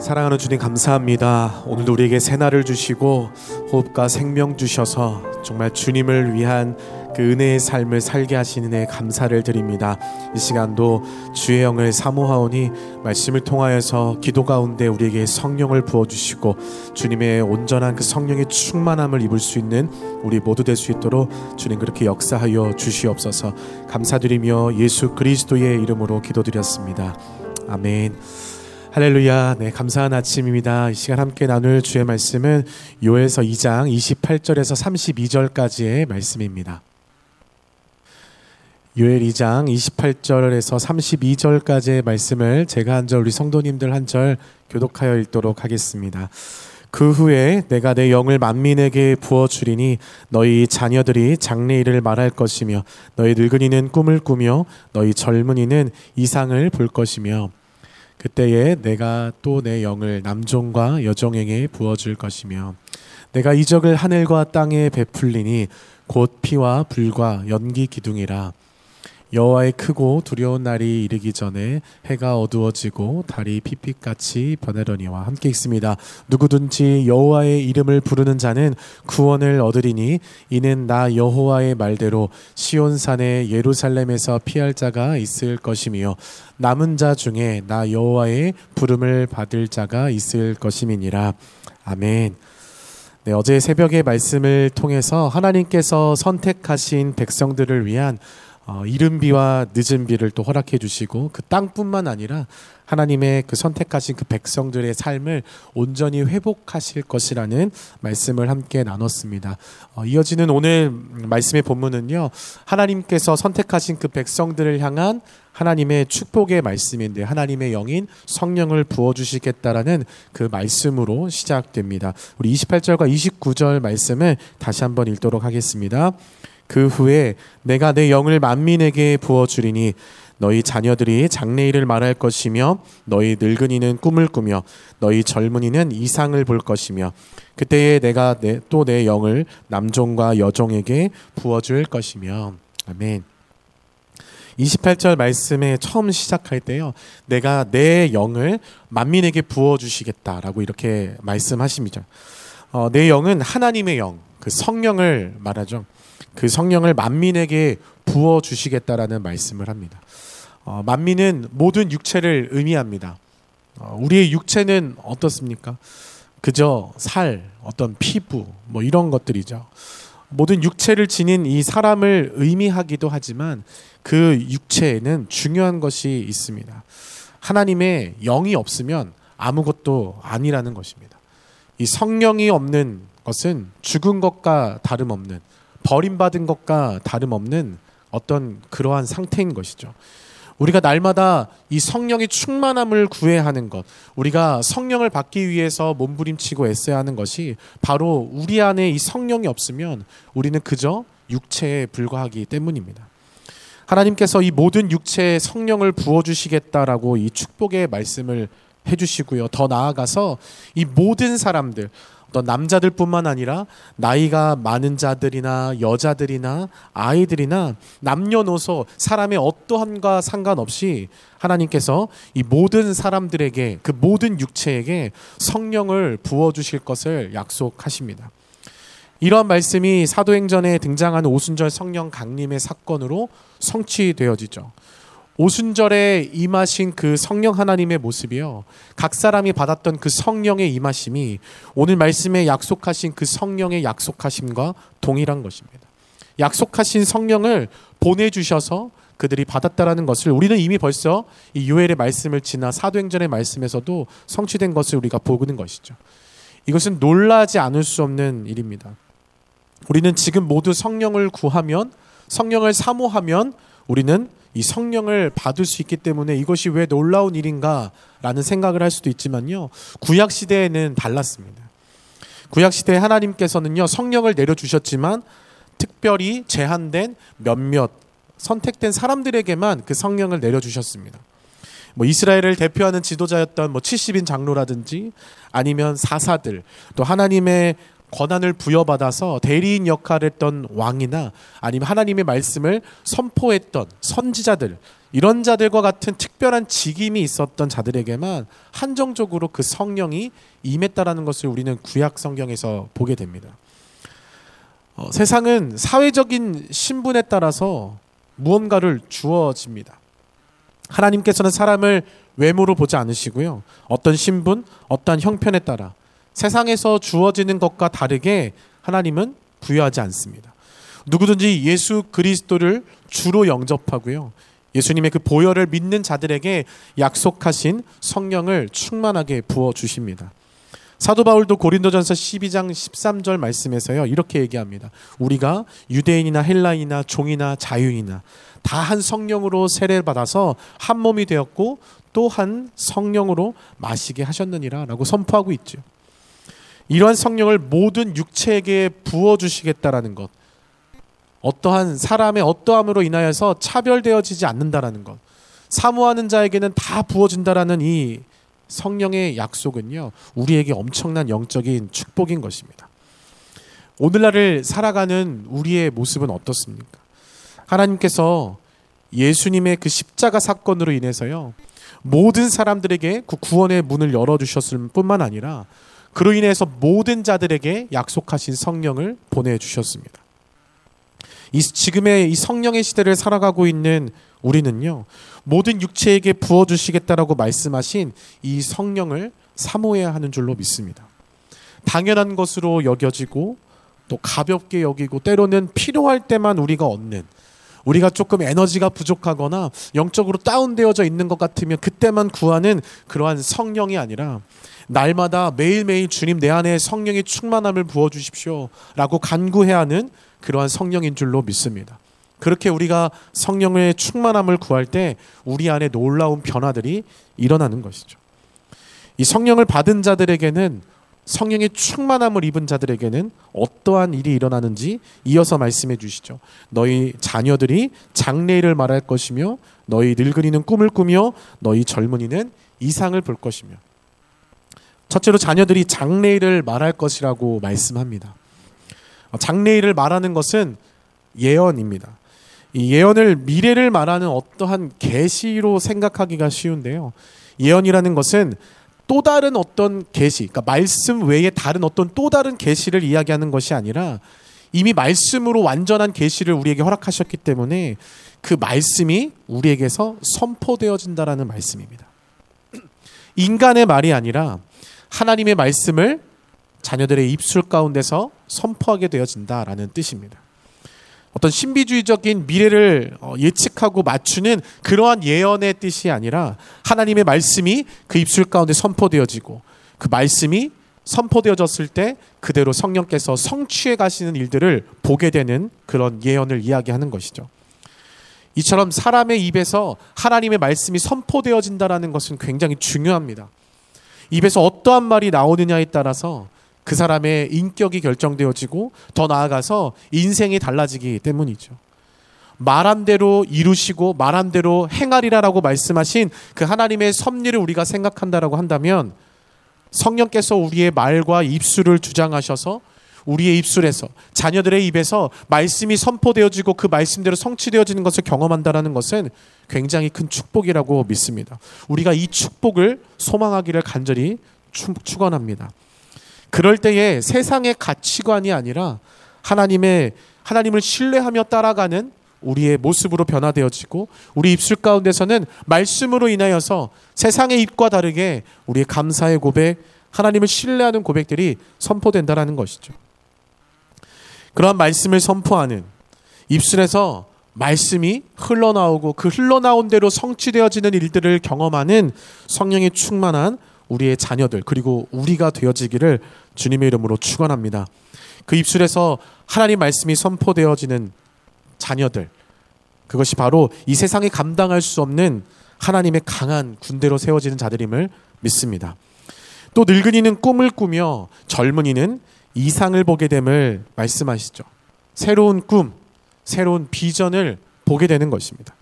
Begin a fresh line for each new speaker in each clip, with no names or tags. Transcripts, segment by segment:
사랑하는 주님 감사합니다. 오늘도 우리에게 새날을 주시고 호흡과 생명 주셔서 정말 주님을 위한 그 은혜의 삶을 살게 하시는 애 감사를 드립니다. 이 시간도 주의 영을 사모하오니 말씀을 통하여서 기도 가운데 우리에게 성령을 부어 주시고 주님의 온전한 그 성령의 충만함을 입을 수 있는 우리 모두 될 수 있도록 주님 그렇게 역사하여 주시옵소서. 감사드리며 예수 그리스도의 이름으로 기도드렸습니다. 아멘. 할렐루야. 네, 감사한 아침입니다. 이 시간 함께 나눌 주의 말씀은 요에서 2장 28절에서 32절까지의 말씀입니다. 요엘 2장 28절에서 32절까지의 말씀을 제가 한 절 우리 성도님들 한 절 교독하여 읽도록 하겠습니다. 그 후에 내가 내 영을 만민에게 부어 주리니 너희 자녀들이 장래 일을 말할 것이며 너희 늙은이는 꿈을 꾸며 너희 젊은이는 이상을 볼 것이며 그때에 내가 또 내 영을 남종과 여종에게 부어줄 것이며 내가 이적을 하늘과 땅에 베풀리니 곧 피와 불과 연기 기둥이라 여호와의 크고 두려운 날이 이르기 전에 해가 어두워지고 달이 핏빛같이 변하려니와 함께 있습니다. 누구든지 여호와의 이름을 부르는 자는 구원을 얻으리니 이는 나 여호와의 말대로 시온산의 예루살렘에서 피할 자가 있을 것이며 남은 자 중에 나 여호와의 부름을 받을 자가 있을 것임이니라. 아멘. 네, 어제 새벽의 말씀을 통해서 하나님께서 선택하신 백성들을 위한 어, 이른 비와 늦은 비를 또 허락해 주시고 그 땅뿐만 아니라 하나님의 그 선택하신 그 백성들의 삶을 온전히 회복하실 것이라는 말씀을 함께 나눴습니다. 어, 이어지는 오늘 말씀의 본문은요. 하나님께서 선택하신 그 백성들을 향한 하나님의 축복의 말씀인데 하나님의 영인 성령을 부어 주시겠다라는 그 말씀으로 시작됩니다. 우리 28절과 29절 말씀을 다시 한번 읽도록 하겠습니다. 그 후에 내가 내 영을 만민에게 부어 주리니 너희 자녀들이 장래일을 말할 것이며 너희 늙은이는 꿈을 꾸며 너희 젊은이는 이상을 볼 것이며 그때에 내가 또 내 영을 남종과 여종에게 부어 줄 것이며 아멘. 28절 말씀에 처음 시작할 때요. 내가 내 영을 만민에게 부어 주시겠다라고 이렇게 말씀하십니다. 어, 내 영은 하나님의 영, 그 성령을 말하죠. 그 성령을 만민에게 부어 주시겠다라는 말씀을 합니다. 어, 만민은 모든 육체를 의미합니다. 어, 우리의 육체는 어떻습니까? 그저 살, 어떤 피부, 뭐 이런 것들이죠. 모든 육체를 지닌 이 사람을 의미하기도 하지만 그 육체에는 중요한 것이 있습니다. 하나님의 영이 없으면 아무것도 아니라는 것입니다. 이 성령이 없는 것은 죽은 것과 다름없는 버림받은 것과 다름없는 어떤 그러한 상태인 것이죠. 우리가 날마다 이 성령의 충만함을 구해야 하는 것, 우리가 성령을 받기 위해서 몸부림치고 애써야 하는 것이 바로 우리 안에 이 성령이 없으면 우리는 그저 육체에 불과하기 때문입니다. 하나님께서 이 모든 육체에 성령을 부어주시겠다라고 이 축복의 말씀을 해주시고요. 더 나아가서 이 모든 사람들, 어떤 남자들뿐만 아니라 나이가 많은 자들이나 여자들이나 아이들이나 남녀노소 사람의 어떠한과 상관없이 하나님께서 이 모든 사람들에게 그 모든 육체에게 성령을 부어 주실 것을 약속하십니다. 이러한 말씀이 사도행전에 등장하는 오순절 성령 강림의 사건으로 성취되어지죠. 오순절에 임하신 그 성령 하나님의 모습이요. 각 사람이 받았던 그 성령의 임하심이 오늘 말씀에 약속하신 그 성령의 약속하심과 동일한 것입니다. 약속하신 성령을 보내주셔서 그들이 받았다라는 것을 우리는 이미 벌써 이 요엘의 말씀을 지나 사도행전의 말씀에서도 성취된 것을 우리가 보는 것이죠. 이것은 놀라지 않을 수 없는 일입니다. 우리는 지금 모두 성령을 구하면 성령을 사모하면 우리는 이 성령을 받을 수 있기 때문에 이것이 왜 놀라운 일인가라는 생각을 할 수도 있지만요. 구약 시대에는 달랐습니다. 구약 시대에 하나님께서는요 성령을 내려 주셨지만 특별히 제한된 몇몇 선택된 사람들에게만 그 성령을 내려 주셨습니다. 뭐 이스라엘을 대표하는 지도자였던 뭐 70인 장로라든지 아니면 사사들 또 하나님의 권한을 부여받아서 대리인 역할을 했던 왕이나 아니면 하나님의 말씀을 선포했던 선지자들 이런 자들과 같은 특별한 직임이 있었던 자들에게만 한정적으로 그 성령이 임했다라는 것을 우리는 구약 성경에서 보게 됩니다. 어, 세상은 사회적인 신분에 따라서 무언가를 주어집니다. 하나님께서는 사람을 외모로 보지 않으시고요. 어떤 신분, 어떤 형편에 따라 세상에서 주어지는 것과 다르게 하나님은 부여하지 않습니다. 누구든지 예수 그리스도를 주로 영접하고요. 예수님의 그 보혈을 믿는 자들에게 약속하신 성령을 충만하게 부어 주십니다. 사도 바울도 고린도전서 12장 13절 말씀에서요. 이렇게 얘기합니다. 우리가 유대인이나 헬라인이나 종이나 자유인이나 다 한 성령으로 세례를 받아서 한 몸이 되었고 또 한 성령으로 마시게 하셨느니라라고 선포하고 있죠. 이러한 성령을 모든 육체에게 부어 주시겠다라는 것. 어떠한 사람의 어떠함으로 인하여서 차별되어지지 않는다라는 것. 사모하는 자에게는 다 부어진다라는 이 성령의 약속은요, 우리에게 엄청난 영적인 축복인 것입니다. 오늘날을 살아가는 우리의 모습은 어떻습니까? 하나님께서 예수님의 그 십자가 사건으로 인해서요, 모든 사람들에게 그 구원의 문을 열어주셨을 뿐만 아니라 그로 인해서 모든 자들에게 약속하신 성령을 보내주셨습니다. 이 지금의 이 성령의 시대를 살아가고 있는 우리는요, 모든 육체에게 부어주시겠다라고 말씀하신 이 성령을 사모해야 하는 줄로 믿습니다. 당연한 것으로 여겨지고 또 가볍게 여기고 때로는 필요할 때만 우리가 얻는 우리가 조금 에너지가 부족하거나 영적으로 다운되어져 있는 것 같으면 그때만 구하는 그러한 성령이 아니라 날마다 매일매일 주님 내 안에 성령의 충만함을 부어 주십시오 라고 간구해야 하는 그러한 성령인 줄로 믿습니다. 그렇게 우리가 성령의 충만함을 구할 때 우리 안에 놀라운 변화들이 일어나는 것이죠. 이 성령을 받은 자들에게는 성령의 충만함을 입은 자들에게는 어떠한 일이 일어나는지 이어서 말씀해 주시죠. 너희 자녀들이 장래일을 말할 것이며 너희 늙은이는 꿈을 꾸며 너희 젊은이는 이상을 볼 것이며 첫째로 자녀들이 장래일을 말할 것이라고 말씀합니다. 장래일을 말하는 것은 예언입니다. 이 예언을 미래를 말하는 어떠한 계시로 생각하기가 쉬운데요. 예언이라는 것은 또 다른 어떤 계시, 그러니까 말씀 외에 다른 어떤 또 다른 계시를 이야기하는 것이 아니라 이미 말씀으로 완전한 계시를 우리에게 허락하셨기 때문에 그 말씀이 우리에게서 선포되어진다라는 말씀입니다. 인간의 말이 아니라 하나님의 말씀을 자녀들의 입술 가운데서 선포하게 되어진다라는 뜻입니다. 어떤 신비주의적인 미래를 어, 예측하고 맞추는 그러한 예언의 뜻이 아니라 하나님의 말씀이 그 입술 가운데 선포되어지고 그 말씀이 선포되어졌을 때 그대로 성령께서 성취해 가시는 일들을 보게 되는 그런 예언을 이야기하는 것이죠. 이처럼 사람의 입에서 하나님의 말씀이 선포되어진다라는 것은 굉장히 중요합니다. 입에서 어떠한 말이 나오느냐에 따라서 그 사람의 인격이 결정되어지고 더 나아가서 인생이 달라지기 때문이죠. 말한 대로 이루시고 말한 대로 행하리라라고 말씀하신 그 하나님의 섭리를 우리가 생각한다라고 한다면 성령께서 우리의 말과 입술을 주장하셔서 우리의 입술에서 자녀들의 입에서 말씀이 선포되어지고 그 말씀대로 성취되어지는 것을 경험한다라는 것은 굉장히 큰 축복이라고 믿습니다. 우리가 이 축복을 소망하기를 간절히 축원합니다. 그럴 때에 세상의 가치관이 아니라 하나님의 하나님을 신뢰하며 따라가는 우리의 모습으로 변화되어지고 우리 입술 가운데서는 말씀으로 인하여서 세상의 입과 다르게 우리의 감사의 고백, 하나님을 신뢰하는 고백들이 선포된다라는 것이죠. 그러한 말씀을 선포하는 입술에서 말씀이 흘러나오고 그 흘러나온 대로 성취되어지는 일들을 경험하는 성령의 충만한 우리의 자녀들 그리고 우리가 되어지기를 주님의 이름으로 축원합니다. 그 입술에서 하나님 말씀이 선포되어지는 자녀들 그것이 바로 이 세상이 감당할 수 없는 하나님의 강한 군대로 세워지는 자들임을 믿습니다. 또 늙은이는 꿈을 꾸며 젊은이는 이상을 보게 됨을 말씀하시죠. 새로운 꿈, 새로운 비전을 보게 되는 것입니다.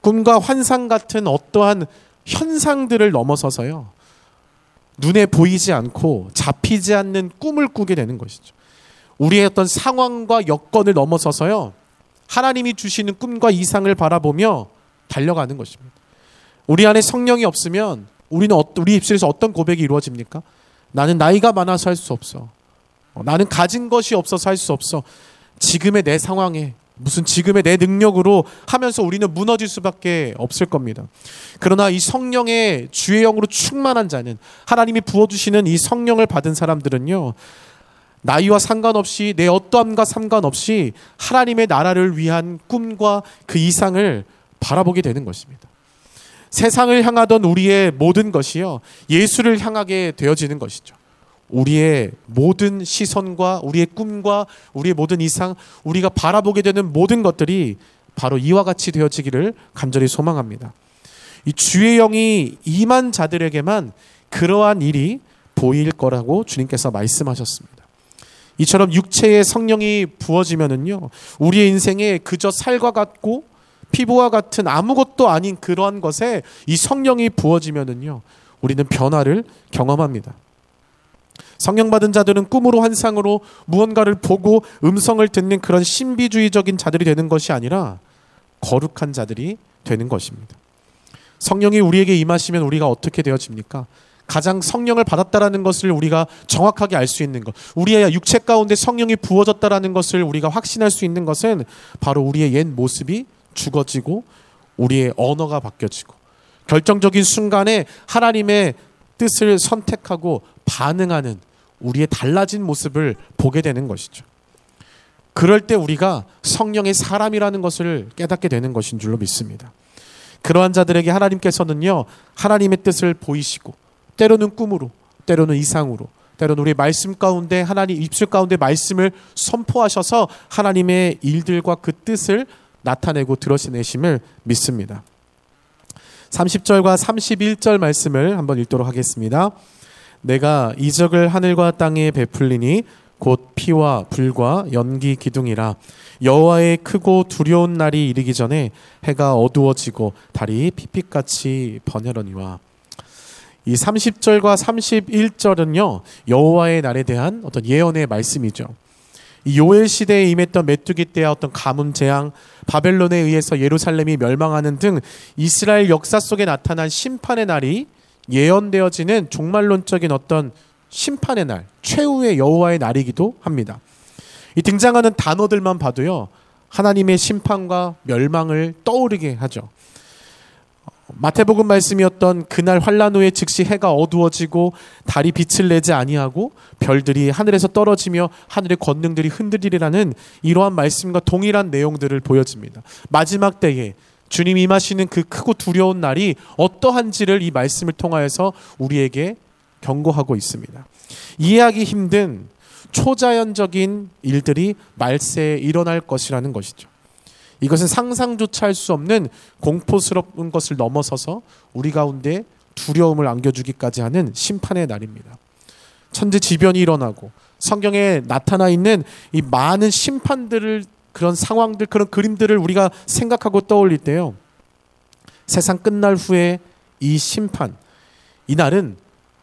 꿈과 환상 같은 어떠한 현상들을 넘어서서요. 눈에 보이지 않고 잡히지 않는 꿈을 꾸게 되는 것이죠. 우리의 어떤 상황과 여건을 넘어서서요. 하나님이 주시는 꿈과 이상을 바라보며 달려가는 것입니다. 우리 안에 성령이 없으면 우리는 어, 우리 입술에서 어떤 고백이 이루어집니까? 나는 나이가 많아서 할 수 없어. 어, 나는 가진 것이 없어서 할 수 없어. 지금의 내 상황에 무슨 지금의 내 능력으로 하면서 우리는 무너질 수밖에 없을 겁니다. 그러나 이 성령의 주의 영으로 충만한 자는 하나님이 부어주시는 이 성령을 받은 사람들은요, 나이와 상관없이 내 어떠함과 상관없이 하나님의 나라를 위한 꿈과 그 이상을 바라보게 되는 것입니다. 세상을 향하던 우리의 모든 것이요, 예수를 향하게 되어지는 것이죠. 우리의 모든 시선과 우리의 꿈과 우리의 모든 이상, 우리가 바라보게 되는 모든 것들이 바로 이와 같이 되어지기를 간절히 소망합니다. 이 주의 영이 임한 자들에게만 그러한 일이 보일 거라고 주님께서 말씀하셨습니다. 이처럼 육체의 성령이 부어지면은요, 우리의 인생에 그저 살과 같고 피부와 같은 아무것도 아닌 그러한 것에 이 성령이 부어지면은요, 우리는 변화를 경험합니다. 성령 받은 자들은 꿈으로 환상으로 무언가를 보고 음성을 듣는 그런 신비주의적인 자들이 되는 것이 아니라 거룩한 자들이 되는 것입니다. 성령이 우리에게 임하시면 우리가 어떻게 되어집니까? 가장 성령을 받았다라는 것을 우리가 정확하게 알 수 있는 것. 우리의 육체 가운데 성령이 부어졌다라는 것을 우리가 확신할 수 있는 것은 바로 우리의 옛 모습이 죽어지고 우리의 언어가 바뀌어지고 결정적인 순간에 하나님의 뜻을 선택하고 반응하는 우리의 달라진 모습을 보게 되는 것이죠. 그럴 때 우리가 성령의 사람이라는 것을 깨닫게 되는 것인 줄로 믿습니다. 그러한 자들에게 하나님께서는요, 하나님의 뜻을 보이시고, 때로는 꿈으로, 때로는 이상으로, 때로는 우리 말씀 가운데 하나님 입술 가운데 말씀을 선포하셔서 하나님의 일들과 그 뜻을 나타내고 드러내심을 믿습니다. 30절과 31절 말씀을 한번 읽도록 하겠습니다. 내가 이적을 하늘과 땅에 베풀리니 곧 피와 불과 연기 기둥이라 여호와의 크고 두려운 날이 이르기 전에 해가 어두워지고 달이 핏빛같이 번여러니와 이 30절과 31절은요 여호와의 날에 대한 어떤 예언의 말씀이죠. 이 요엘 시대에 임했던 메뚜기 때와 어떤 가뭄 재앙, 바벨론에 의해서 예루살렘이 멸망하는 등 이스라엘 역사 속에 나타난 심판의 날이 예언되어지는 종말론적인 어떤 심판의 날, 최후의 여호와의 날이기도 합니다. 이 등장하는 단어들만 봐도요. 하나님의 심판과 멸망을 떠오르게 하죠. 마태복음 말씀이었던 그날 환란 후에 즉시 해가 어두워지고 달이 빛을 내지 아니하고 별들이 하늘에서 떨어지며 하늘의 권능들이 흔들리라는 이러한 말씀과 동일한 내용들을 보여집니다. 마지막 때에 주님 임하시는 그 크고 두려운 날이 어떠한지를 이 말씀을 통하여서 우리에게 경고하고 있습니다. 이해하기 힘든 초자연적인 일들이 말세에 일어날 것이라는 것이죠. 이것은 상상조차 할 수 없는 공포스러운 것을 넘어서서 우리 가운데 두려움을 안겨주기까지 하는 심판의 날입니다. 천재지변이 일어나고 성경에 나타나 있는 이 많은 심판들을 그런 상황들 그런 그림들을 우리가 생각하고 떠올릴 때요. 세상 끝날 후에 이 심판 이 날은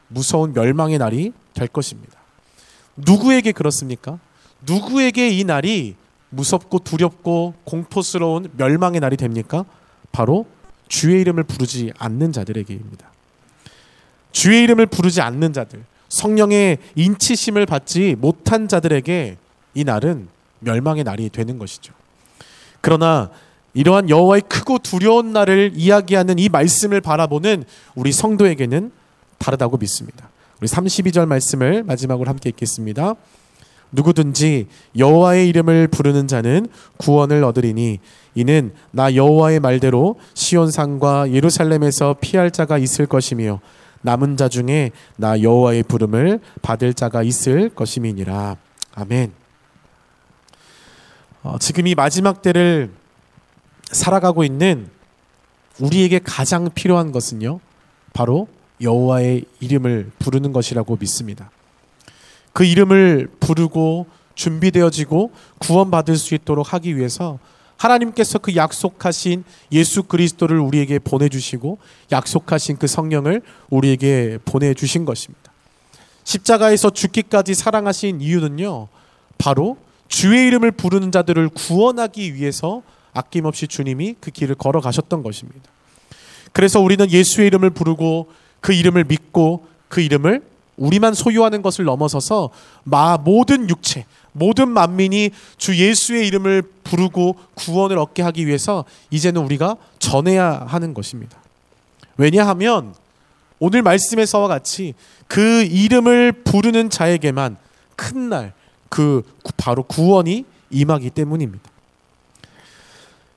무서운 멸망의 날이 될 것입니다. 누구에게 그렇습니까? 누구에게 이 날이 무섭고 두렵고 공포스러운 멸망의 날이 됩니까? 바로 주의 이름을 부르지 않는 자들에게입니다. 주의 이름을 부르지 않는 자들, 성령의 인치심을 받지 못한 자들에게 이 날은 멸망의 날이 되는 것이죠. 그러나 이러한 여호와의 크고 두려운 날을 이야기하는 이 말씀을 바라보는 우리 성도에게는 다르다고 믿습니다. 우리 32절 말씀을 마지막으로 함께 읽겠습니다. 누구든지 여호와의 이름을 부르는 자는 구원을 얻으리니 이는 나 여호와의 말대로 시온 산과 예루살렘에서 피할 자가 있을 것이며 남은 자 중에 나 여호와의 부름을 받을 자가 있을 것임이니라. 아멘. 어, 지금 이 마지막 때를 살아가고 있는 우리에게 가장 필요한 것은요. 바로 여호와의 이름을 부르는 것이라고 믿습니다. 그 이름을 부르고 준비되어지고 구원받을 수 있도록 하기 위해서 하나님께서 그 약속하신 예수 그리스도를 우리에게 보내주시고 약속하신 그 성령을 우리에게 보내주신 것입니다. 십자가에서 죽기까지 사랑하신 이유는요, 바로 주의 이름을 부르는 자들을 구원하기 위해서 아낌없이 주님이 그 길을 걸어가셨던 것입니다. 그래서 우리는 예수의 이름을 부르고 그 이름을 믿고 그 이름을 우리만 소유하는 것을 넘어서서 마 모든 육체, 모든 만민이 주 예수의 이름을 부르고 구원을 얻게 하기 위해서 이제는 우리가 전해야 하는 것입니다. 왜냐하면 오늘 말씀에서와 같이 그 이름을 부르는 자에게만 큰 날, 그 바로 구원이 임하기 때문입니다.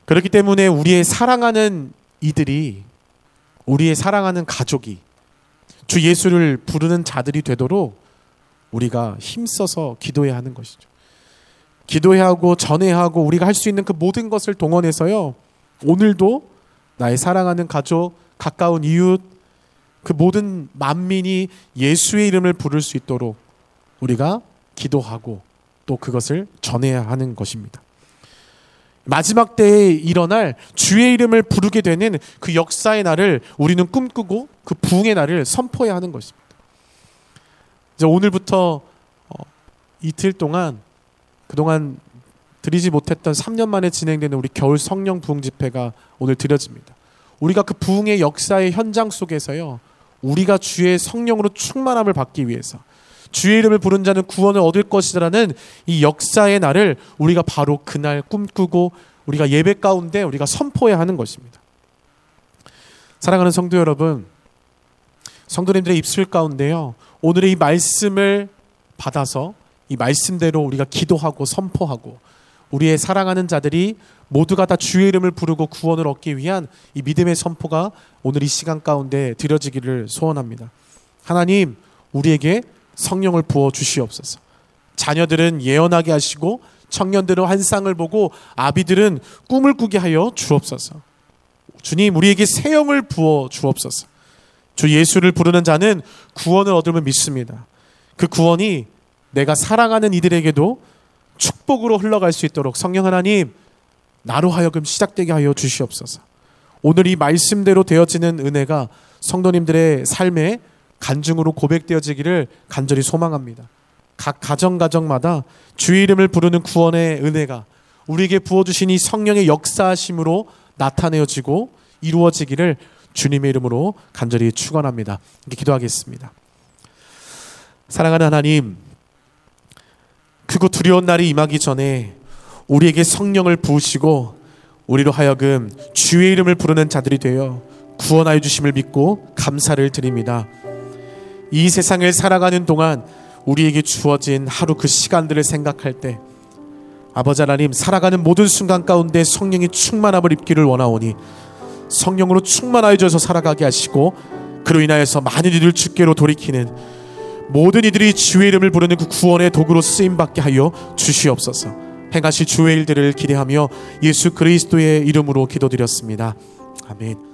그렇기 때문에 우리의 사랑하는 이들이 우리의 사랑하는 가족이 주 예수를 부르는 자들이 되도록 우리가 힘써서 기도해야 하는 것이죠. 기도해야 하고 전해야 하고 우리가 할 수 있는 그 모든 것을 동원해서요. 오늘도 나의 사랑하는 가족, 가까운 이웃, 그 모든 만민이 예수의 이름을 부를 수 있도록 우리가 기도하고 또 그것을 전해야 하는 것입니다. 마지막 때에 일어날 주의 이름을 부르게 되는 그 역사의 날을 우리는 꿈꾸고 그 부흥의 날을 선포해야 하는 것입니다. 이제 오늘부터 어, 이틀 동안 그동안 드리지 못했던 3년 만에 진행되는 우리 겨울 성령 부흥 집회가 오늘 드려집니다. 우리가 그 부흥의 역사의 현장 속에서요. 우리가 주의 성령으로 충만함을 받기 위해서 주의 이름을 부른 자는 구원을 얻을 것이라는 이 역사의 날을 우리가 바로 그날 꿈꾸고 우리가 예배 가운데 우리가 선포해야 하는 것입니다. 사랑하는 성도 여러분, 성도님들의 입술 가운데요. 오늘의 이 말씀을 받아서 이 말씀대로 우리가 기도하고 선포하고 우리의 사랑하는 자들이 모두가 다 주의 이름을 부르고 구원을 얻기 위한 이 믿음의 선포가 오늘 이 시간 가운데 드려지기를 소원합니다. 하나님, 우리에게 성령을 부어 주시옵소서. 자녀들은 예언하게 하시고 청년들은 환상을 보고 아비들은 꿈을 꾸게 하여 주옵소서. 주님, 우리에게 새 영을 부어 주옵소서. 주 예수를 부르는 자는 구원을 얻음을 믿습니다. 그 구원이 내가 사랑하는 이들에게도 축복으로 흘러갈 수 있도록 성령 하나님 나로 하여금 시작되게 하여 주시옵소서. 오늘 이 말씀대로 되어지는 은혜가 성도님들의 삶에 간증으로 고백되어지기를 간절히 소망합니다. 각 가정 가정마다 주의 이름을 부르는 구원의 은혜가 우리에게 부어주신 이 성령의 역사심으로 나타내어지고 이루어지기를 주님의 이름으로 간절히 축원합니다. 기도하겠습니다. 사랑하는 하나님, 크고 두려운 날이 임하기 전에 우리에게 성령을 부으시고 우리로 하여금 주의 이름을 부르는 자들이 되어 구원하여 주심을 믿고 감사를 드립니다. 이 세상을 살아가는 동안 우리에게 주어진 하루 그 시간들을 생각할 때 아버지 하나님 살아가는 모든 순간 가운데 성령이 충만함을 입기를 원하오니 성령으로 충만하여 져서 살아가게 하시고 그로 인하여서 많은 이들 주께로 돌이키는 모든 이들이 주의 이름을 부르는 그 구원의 도구로 쓰임 받게 하여 주시옵소서. 행하실 주의 일들을 기대하며 예수 그리스도의 이름으로 기도드렸습니다. 아멘.